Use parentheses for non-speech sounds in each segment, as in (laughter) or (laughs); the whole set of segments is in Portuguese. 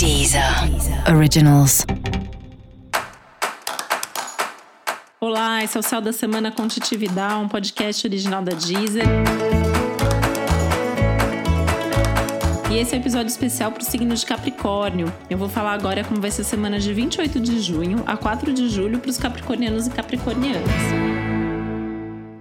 Deezer Originals. Olá, esse é o Céu da Semana com Titividade, um podcast original da Deezer. E esse é o um episódio especial para o signo de Capricórnio. Eu vou falar agora como vai ser a semana de 28 de junho a 4 de julho para os capricornianos e capricornianas.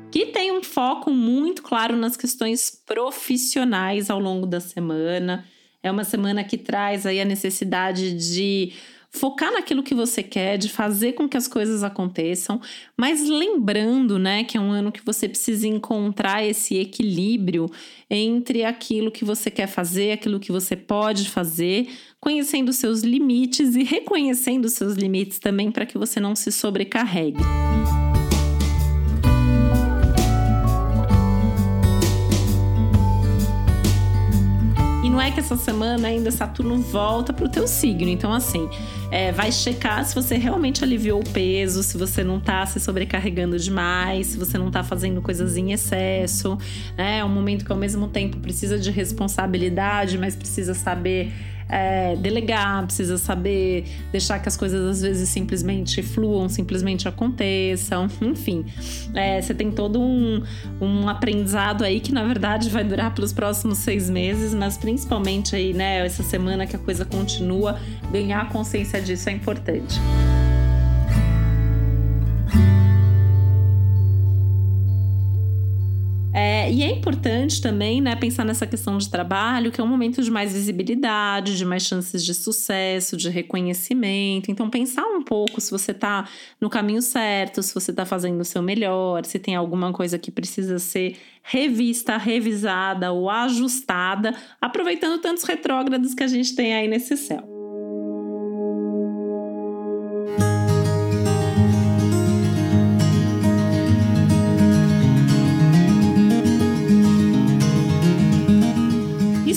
Que tem um foco muito claro nas questões profissionais ao longo da semana. É uma semana que traz aí a necessidade de focar naquilo que você quer, de fazer com que as coisas aconteçam, mas lembrando, né, que é um ano que você precisa encontrar esse equilíbrio entre aquilo que você quer fazer, aquilo que você pode fazer, conhecendo seus limites e reconhecendo seus limites também para que você não se sobrecarregue. Não é que essa semana ainda Saturno volta para o teu signo. Então, assim, é, vai checar se você realmente aliviou o peso, se você não está se sobrecarregando demais, se você não está fazendo coisas em excesso. Né? É um momento que, ao mesmo tempo, precisa de responsabilidade, mas precisa saber é, delegar, precisa saber deixar que as coisas às vezes simplesmente fluam, simplesmente aconteçam, enfim. É, você tem todo um, um aprendizado aí que na verdade vai durar pelos próximos seis meses, mas principalmente aí, né, essa semana que a coisa continua, ganhar consciência disso é importante. E é importante também, né, pensar nessa questão de trabalho, que é um momento de mais visibilidade, de mais chances de sucesso, de reconhecimento. Então, pensar um pouco se você está no caminho certo, se você está fazendo o seu melhor, se tem alguma coisa que precisa ser revista, revisada ou ajustada, aproveitando tantos retrógrados que a gente tem aí nesse céu.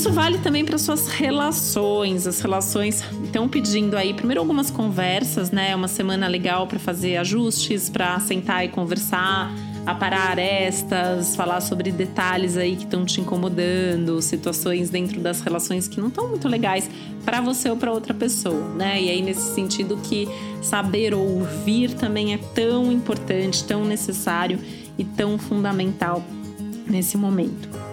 Isso vale também para suas relações. As relações estão pedindo aí, primeiro, algumas conversas, né? Uma semana legal para fazer ajustes, para sentar e conversar, aparar arestas, falar sobre detalhes aí que estão te incomodando, situações dentro das relações que não estão muito legais para você ou para outra pessoa, né? E aí nesse sentido que saber ouvir também é tão importante, tão necessário e tão fundamental nesse momento.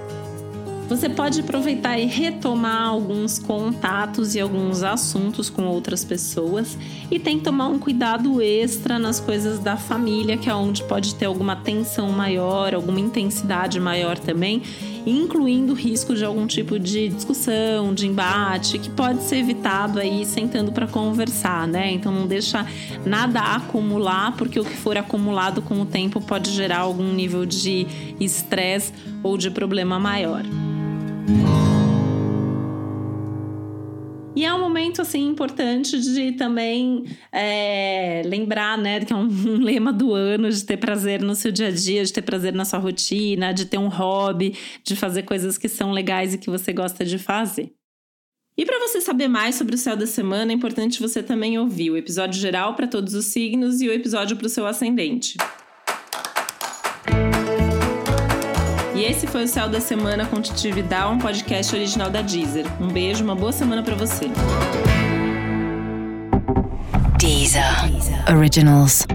Você pode aproveitar e retomar alguns contatos e alguns assuntos com outras pessoas e tem que tomar um cuidado extra nas coisas da família, que é onde pode ter alguma tensão maior, alguma intensidade maior também, incluindo risco de algum tipo de discussão, de embate, que pode ser evitado aí sentando para conversar, né? Então não deixa nada acumular, porque o que for acumulado com o tempo pode gerar algum nível de estresse ou de problema maior. E é um momento assim importante de também é, lembrar, né, que é um, um, (laughs) lema do ano de ter prazer no seu dia a dia, de ter prazer na sua rotina, de ter um hobby, de fazer coisas que são legais e que você gosta de fazer. E para você saber mais sobre o céu da semana, é importante você também ouvir o episódio geral para todos os signos e o episódio para o seu ascendente. E esse foi o Céu da Semana com Titi Vidal, um podcast original da Deezer. Um beijo, uma boa semana para você. Deezer. Originals.